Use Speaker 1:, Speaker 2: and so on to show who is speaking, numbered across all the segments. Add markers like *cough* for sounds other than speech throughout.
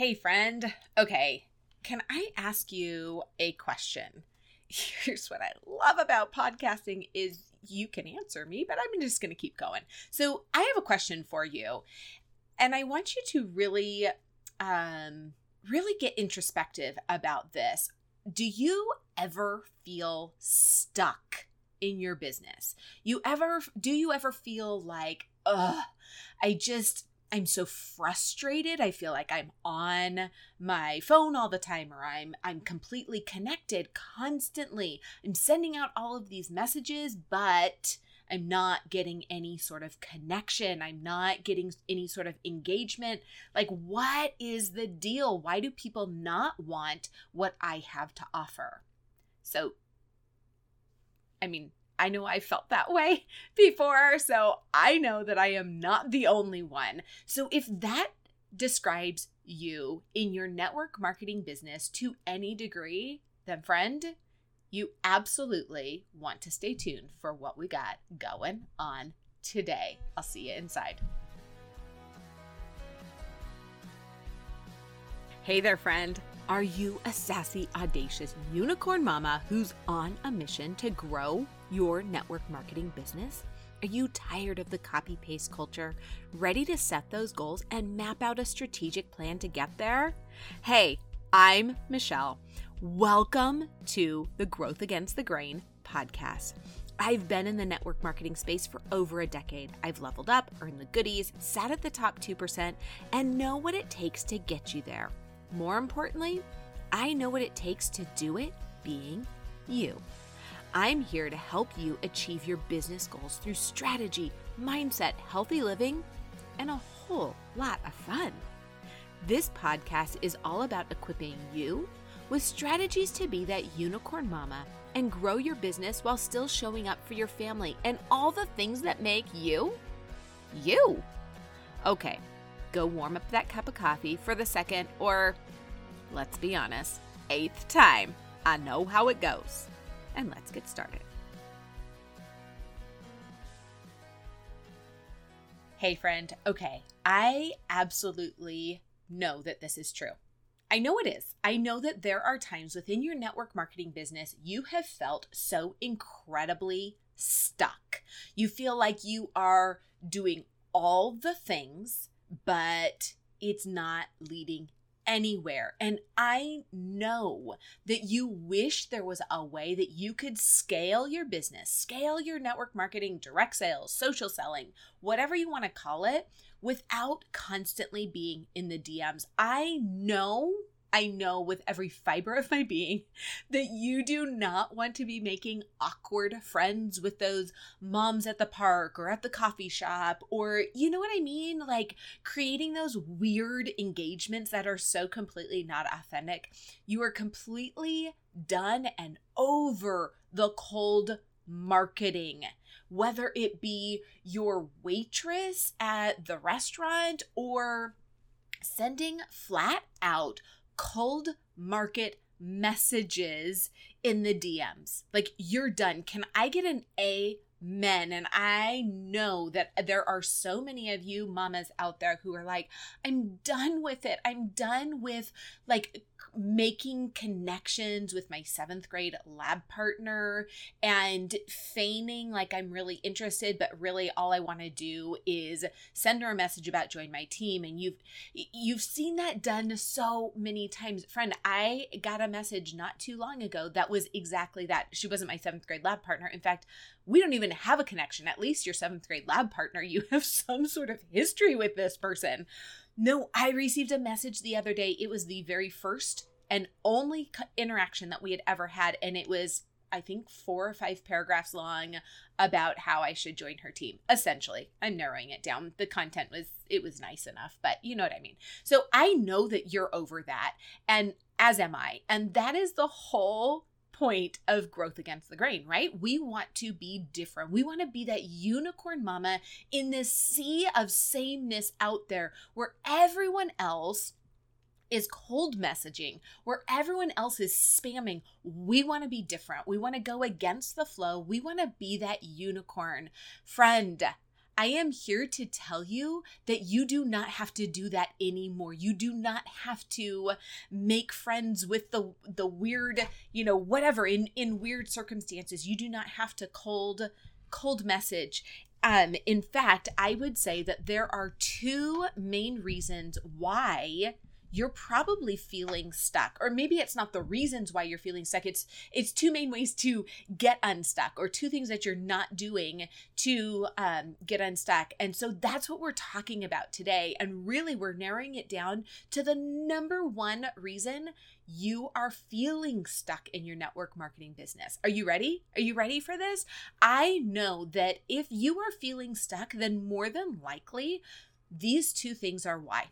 Speaker 1: Hey, friend. Okay, can I ask you a question? *laughs* Here's what I love about podcasting is you can answer me, but I'm just going to keep going. So, I have a question for you, and I want you to really um really get introspective about this. Do you ever feel stuck in your business? You ever do you ever feel like, "Ugh, I just I'm so frustrated. I feel like I'm on my phone all the time or I'm I'm completely connected constantly. I'm sending out all of these messages, but I'm not getting any sort of connection. I'm not getting any sort of engagement. Like what is the deal? Why do people not want what I have to offer? So I mean, I know I felt that way *laughs* before, so I know that I am not the only one. So if that describes you in your network marketing business to any degree, then friend, you absolutely want to stay tuned for what we got going on today. I'll see you inside. Hey there, friend. Are you a sassy, audacious unicorn mama who's on a mission to grow your network marketing business? Are you tired of the copy paste culture? Ready to set those goals and map out a strategic plan to get there? Hey, I'm Michelle. Welcome to the Growth Against the Grain podcast. I've been in the network marketing space for over a decade. I've leveled up, earned the goodies, sat at the top 2%, and know what it takes to get you there. More importantly, I know what it takes to do it being you. I'm here to help you achieve your business goals through strategy, mindset, healthy living, and a whole lot of fun. This podcast is all about equipping you with strategies to be that unicorn mama and grow your business while still showing up for your family and all the things that make you you. Okay, go warm up that cup of coffee for the second or, let's be honest, eighth time. I know how it goes and let's get started. Hey, friend. Okay, I absolutely know that this is true. I know it is. I know that there are times within your network marketing business you have felt so incredibly stuck. You feel like you are doing all the things, but it's not leading anywhere. And I know that you wish there was a way that you could scale your business, scale your network marketing, direct sales, social selling, whatever you want to call it, without constantly being in the DMs. I know I know with every fiber of my being that you do not want to be making awkward friends with those moms at the park or at the coffee shop, or you know what I mean? Like creating those weird engagements that are so completely not authentic. You are completely done and over the cold marketing whether it be your waitress at the restaurant or sending flat out cold market messages in the DMs. Like, you're done. Can I get an A men. And I know that there are so many of you mamas out there who are like, I'm done with it. I'm done with like making connections with my seventh grade lab partner and feigning like I'm really interested, but really all I want to do is send her a message about join my team. And you've you've seen that done so many times. Friend, I got a message not too long ago that was exactly that. She wasn't my seventh grade lab partner. In fact, we don't even have a connection. At least your seventh grade lab partner, you have *laughs* some sort of history with this person. No, I received a message the other day. It was the very first and only interaction that we had ever had. And it was, I think, four or five paragraphs long about how I should join her team. Essentially, I'm narrowing it down. The content was, it was nice enough, but you know what I mean. So I know that you're over that. And as am I. And that is the whole point of growth against the grain, right? We want to be different. We want to be that unicorn mama in this sea of sameness out there where everyone else is cold messaging, where everyone else is spamming. We want to be different. We want to go against the flow. We want to be that unicorn friend. I am here to tell you that you do not have to do that anymore. You do not have to make friends with the the weird, you know, whatever in in weird circumstances. You do not have to cold cold message um, in fact, I would say that there are two main reasons why you're probably feeling stuck or maybe it's not the reasons why you're feeling stuck it's it's two main ways to get unstuck or two things that you're not doing to um, get unstuck and so that's what we're talking about today and really we're narrowing it down to the number one reason you are feeling stuck in your network marketing business. Are you ready? Are you ready for this? I know that if you are feeling stuck, then more than likely, these two things are why.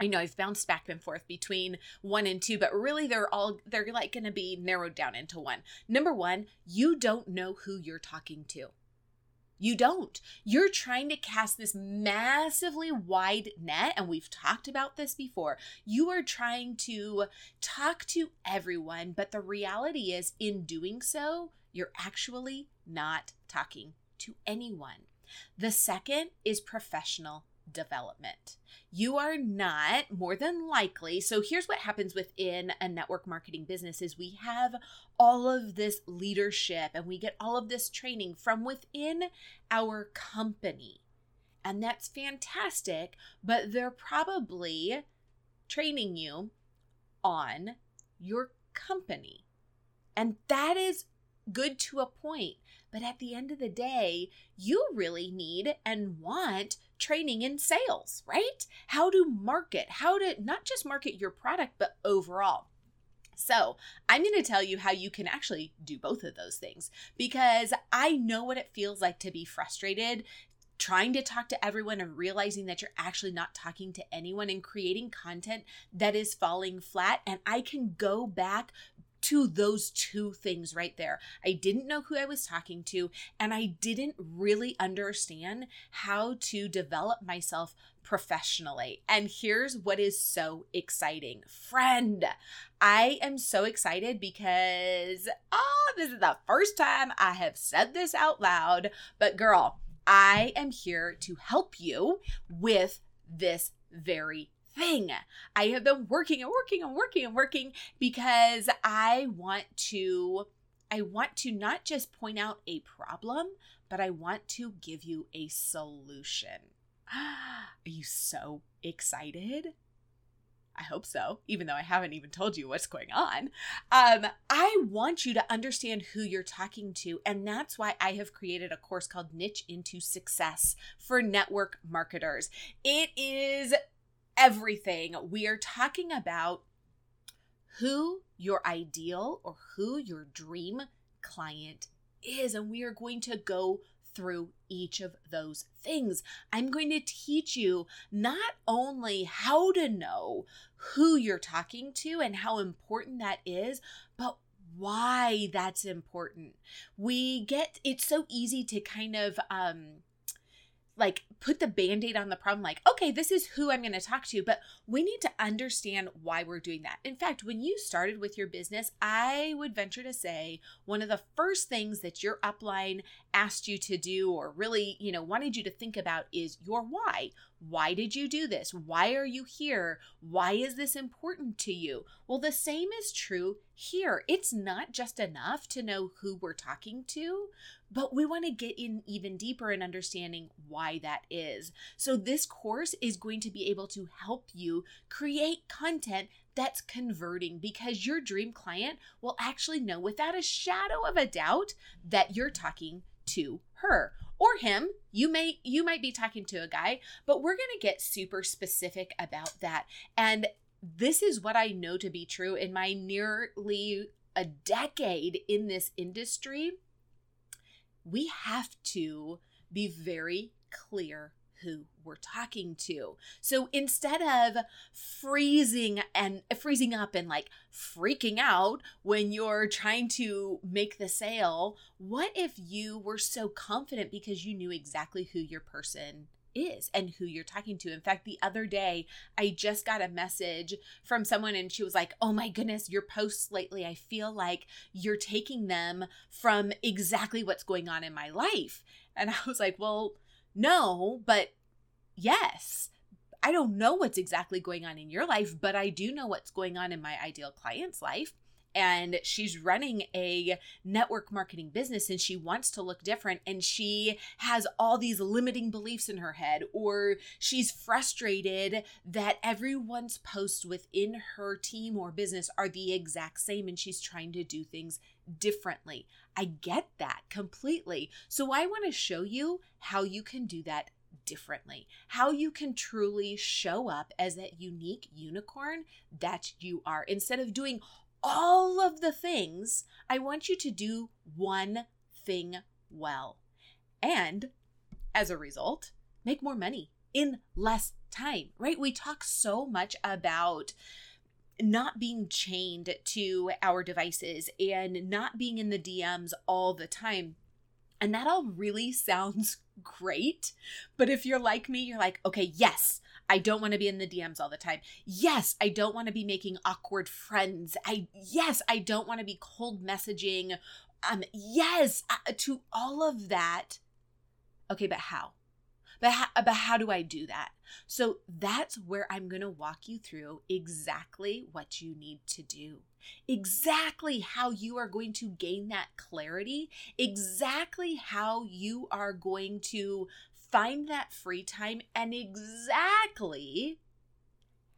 Speaker 1: I know I've bounced back and forth between one and two, but really they're all they're like going to be narrowed down into one. Number 1, you don't know who you're talking to. You don't. You're trying to cast this massively wide net, and we've talked about this before. You are trying to talk to everyone, but the reality is, in doing so, you're actually not talking to anyone. The second is professional development. You are not more than likely. So here's what happens within a network marketing business is we have all of this leadership and we get all of this training from within our company. And that's fantastic, but they're probably training you on your company. And that is good to a point. But at the end of the day, you really need and want training in sales, right? How to market, how to not just market your product, but overall. So, I'm going to tell you how you can actually do both of those things because I know what it feels like to be frustrated trying to talk to everyone and realizing that you're actually not talking to anyone and creating content that is falling flat. And I can go back to those two things right there. I didn't know who I was talking to, and I didn't really understand how to develop myself professionally. And here's what is so exciting. Friend, I am so excited because, oh, this is the first time I have said this out loud. But, girl, I am here to help you with this very thing. I have been working and working and working and working because I want to I want to not just point out a problem, but I want to give you a solution. *gasps* Are you so excited? I hope so, even though I haven't even told you what's going on. Um, I want you to understand who you're talking to. And that's why I have created a course called Niche into Success for network marketers. It is everything. We are talking about who your ideal or who your dream client is. And we are going to go through each of those things. I'm going to teach you not only how to know who you're talking to and how important that is, but why that's important. We get it's so easy to kind of um like put the band-aid on the problem like okay this is who i'm going to talk to but we need to understand why we're doing that in fact when you started with your business i would venture to say one of the first things that your upline asked you to do or really you know wanted you to think about is your why why did you do this? Why are you here? Why is this important to you? Well, the same is true here. It's not just enough to know who we're talking to, but we want to get in even deeper in understanding why that is. So, this course is going to be able to help you create content that's converting because your dream client will actually know without a shadow of a doubt that you're talking to her or him. You may you might be talking to a guy but we're going to get super specific about that. And this is what i know to be true. In my nearly a decade in this industry we have to be very clear who we're talking to. So instead of freezing and freezing up and like freaking out when you're trying to make the sale, what if you were so confident because you knew exactly who your person is and who you're talking to. In fact, the other day, I just got a message from someone and she was like, Oh my goodness, your posts lately, I feel like you're taking them from exactly what's going on in my life. And I was like, Well, no, but yes. I don't know what's exactly going on in your life, but I do know what's going on in my ideal client's life and she's running a network marketing business and she wants to look different and she has all these limiting beliefs in her head or she's frustrated that everyone's posts within her team or business are the exact same and she's trying to do things differently. I get that completely. So I want to show you how you can do that differently, how you can truly show up as that unique unicorn that you are instead of doing all of the things, I want you to do one thing well. And as a result, make more money in less time, right? We talk so much about not being chained to our devices and not being in the DMs all the time. And that all really *laughs* sounds great. But if you're like me, you're like, okay, yes, I don't want to be in the DMs all the time. Yes, I don't want to be making awkward friends. I yes, I don't want to be cold messaging. Um yes, uh, to all of that. Okay, but how? But how, but how do I do that? So that's where I'm going to walk you through exactly what you need to do. Exactly how you are going to gain that clarity, exactly how you are going to find that free time and exactly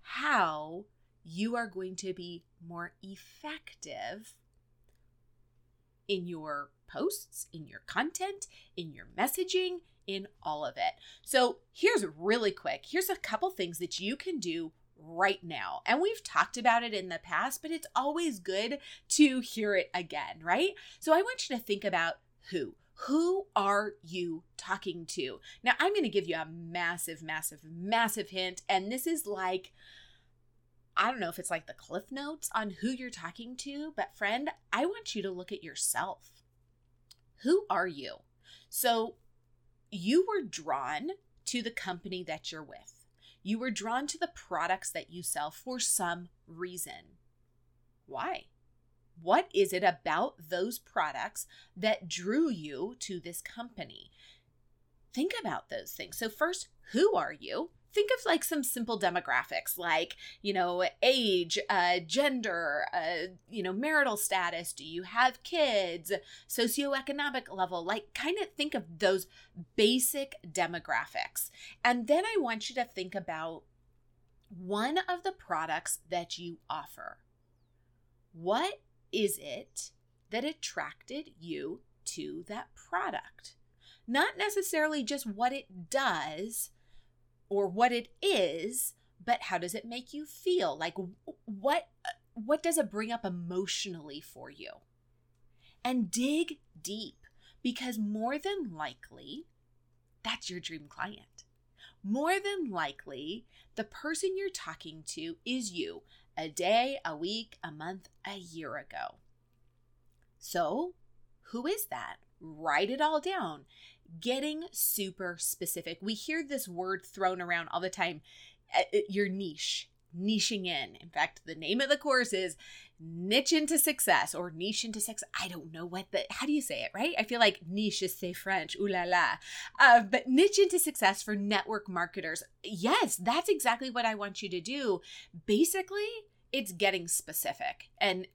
Speaker 1: how you are going to be more effective in your posts, in your content, in your messaging, in all of it. So, here's really quick here's a couple things that you can do right now. And we've talked about it in the past, but it's always good to hear it again, right? So, I want you to think about who. Who are you talking to? Now, I'm going to give you a massive, massive, massive hint. And this is like, I don't know if it's like the cliff notes on who you're talking to, but friend, I want you to look at yourself. Who are you? So, you were drawn to the company that you're with. You were drawn to the products that you sell for some reason. Why? What is it about those products that drew you to this company? Think about those things. So, first, who are you? Think of like some simple demographics like, you know, age, uh, gender, uh, you know, marital status. Do you have kids? Socioeconomic level. Like, kind of think of those basic demographics. And then I want you to think about one of the products that you offer. What is it that attracted you to that product? Not necessarily just what it does or what it is, but how does it make you feel? Like what what does it bring up emotionally for you? And dig deep because more than likely that's your dream client. More than likely, the person you're talking to is you a day, a week, a month, a year ago. So, who is that? Write it all down. Getting super specific. We hear this word thrown around all the time uh, uh, your niche, niching in. In fact, the name of the course is niche into success or niche into success. I don't know what the, how do you say it, right? I feel like niche is say French, ooh la la. Uh, but niche into success for network marketers. Yes, that's exactly what I want you to do. Basically, it's getting specific. And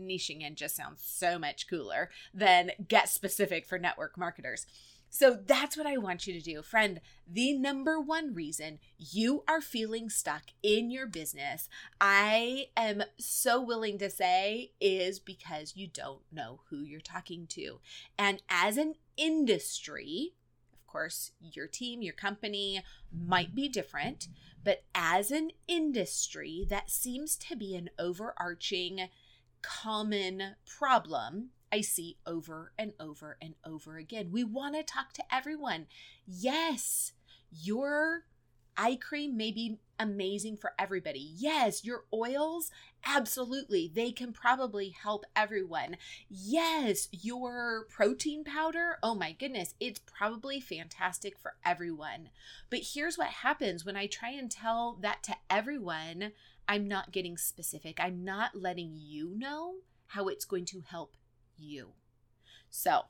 Speaker 1: niching in just sounds so much cooler than get specific for network marketers. So that's what I want you to do. Friend, the number one reason you are feeling stuck in your business, I am so willing to say, is because you don't know who you're talking to. And as an industry, of course, your team, your company might be different, but as an industry, that seems to be an overarching common problem I see over and over and over again. We want to talk to everyone. Yes, your eye cream may be amazing for everybody. Yes, your oils, absolutely, they can probably help everyone. Yes, your protein powder, oh my goodness, it's probably fantastic for everyone. But here's what happens when I try and tell that to everyone I'm not getting specific, I'm not letting you know how it's going to help you. So,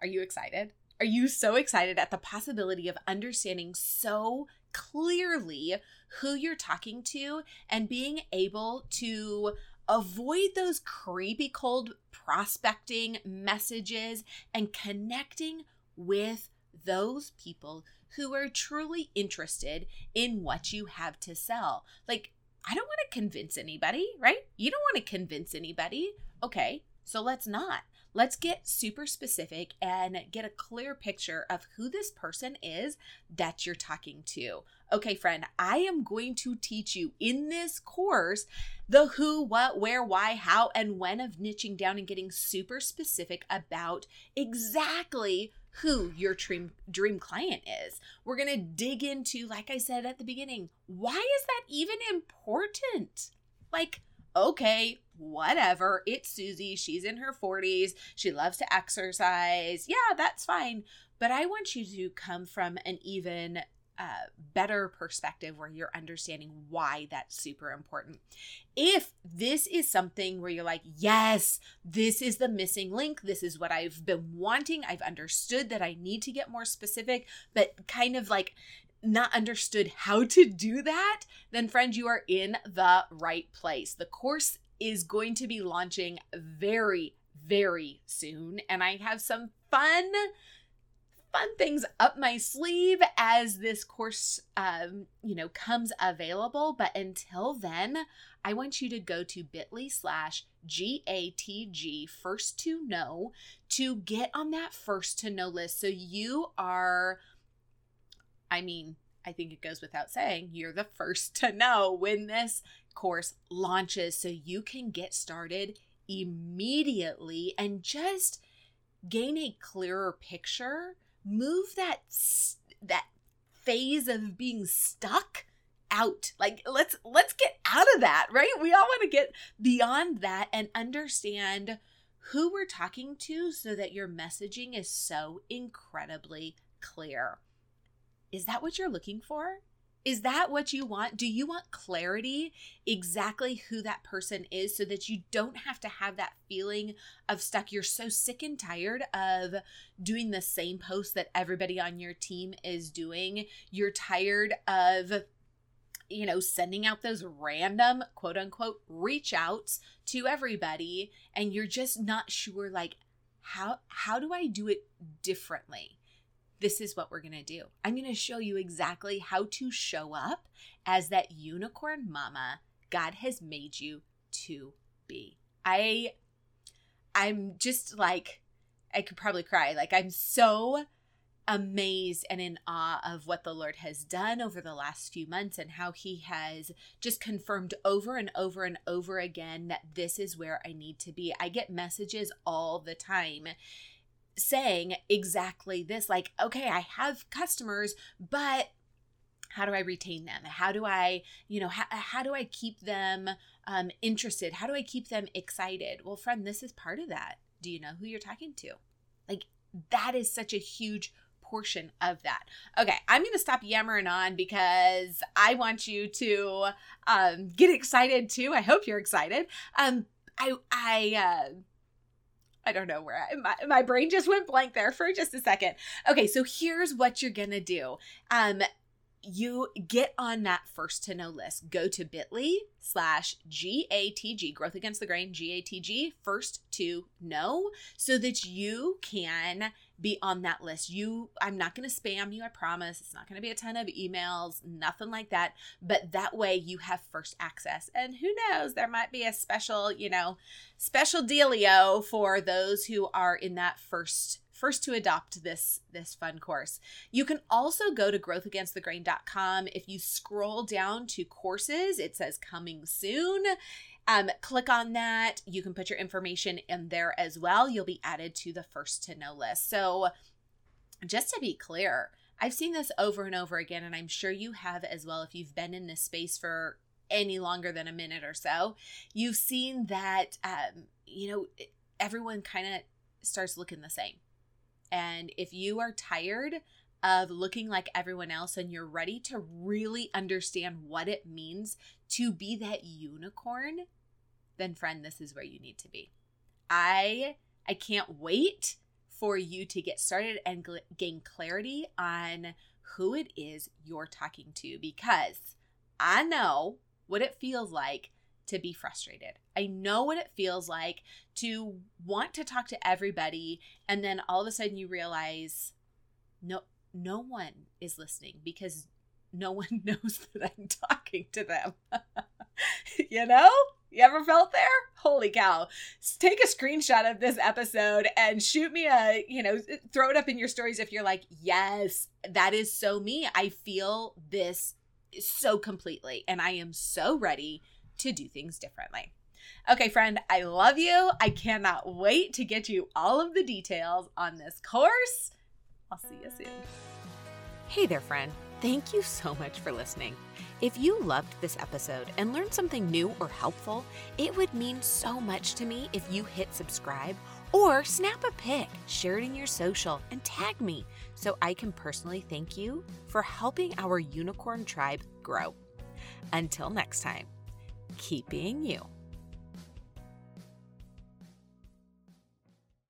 Speaker 1: are you excited? Are you so excited at the possibility of understanding so clearly who you're talking to and being able to avoid those creepy cold prospecting messages and connecting with those people who are truly interested in what you have to sell. Like, I don't want to convince anybody, right? You don't want to convince anybody. Okay, so let's not. Let's get super specific and get a clear picture of who this person is that you're talking to. Okay, friend, I am going to teach you in this course the who, what, where, why, how, and when of niching down and getting super specific about exactly who your dream dream client is. We're going to dig into like I said at the beginning, why is that even important? Like okay, whatever. It's Susie. She's in her 40s. She loves to exercise. Yeah, that's fine. But I want you to come from an even uh, better perspective where you're understanding why that's super important. If this is something where you're like, yes, this is the missing link, this is what I've been wanting, I've understood that I need to get more specific, but kind of like not understood how to do that, then friend, you are in the right place. The course is going to be launching very, very soon, and I have some fun fun things up my sleeve as this course um, you know comes available. But until then i want you to go to bit.ly slash gatg first to know to get on that first to know list. So you are I mean, I think it goes without saying, you're the first to know when this course launches so you can get started immediately and just gain a clearer picture, move that that phase of being stuck out. Like let's let's get out of that, right? We all want to get beyond that and understand who we're talking to so that your messaging is so incredibly clear. Is that what you're looking for? Is that what you want? Do you want clarity exactly who that person is so that you don't have to have that feeling of stuck? You're so sick and tired of doing the same post that everybody on your team is doing. You're tired of you know, sending out those random quote unquote reach outs to everybody and you're just not sure like how how do I do it differently? This is what we're going to do. I'm going to show you exactly how to show up as that unicorn mama God has made you to be. I I'm just like I could probably cry. Like I'm so amazed and in awe of what the Lord has done over the last few months and how he has just confirmed over and over and over again that this is where I need to be. I get messages all the time saying exactly this like, okay, I have customers, but how do I retain them? How do I, you know, how, how do I keep them um, interested? How do I keep them excited? Well, friend, this is part of that. Do you know who you're talking to? Like, that is such a huge portion of that. Okay, I'm to stop yammering on because I want you to um, get excited too. I hope you're excited. Um, I I uh, I don't know where I, my, my brain just went blank there for just a second. Okay, so here's what you're gonna do. Um, you get on that first to know list. Go to bit.ly slash GATG, growth against the grain, GATG, first to know, so that you can be on that list. You, I'm not going to spam you, I promise. It's not going to be a ton of emails, nothing like that. But that way you have first access. And who knows, there might be a special, you know, special dealio for those who are in that first first to adopt this this fun course. You can also go to growthagainstthegrain.com. If you scroll down to courses, it says coming soon. Um, click on that. You can put your information in there as well. You'll be added to the first to know list. So, just to be clear, I've seen this over and over again, and I'm sure you have as well if you've been in this space for any longer than a minute or so. You've seen that, um, you know, everyone kind of starts looking the same. And if you are tired of looking like everyone else and you're ready to really understand what it means to be that unicorn, then friend, this is where you need to be. I I can't wait for you to get started and gl- gain clarity on who it is you're talking to because I know what it feels like to be frustrated. I know what it feels like to want to talk to everybody and then all of a sudden you realize no no one is listening because no *laughs* one knows that I'm talking to them. *laughs* you know? You ever felt there? Holy cow. Take a screenshot of this episode and shoot me a, you know, throw it up in your stories if you're like, yes, that is so me. I feel this so completely and I am so ready to do things differently. Okay, friend, I love you. I cannot wait to get you all of the details on this course. I'll see you soon. Hey there, friend. Thank you so much for listening. If you loved this episode and learned something new or helpful, it would mean so much to me if you hit subscribe or snap a pic, share it in your social, and tag me so I can personally thank you for helping our unicorn tribe grow. Until next time, keep being you.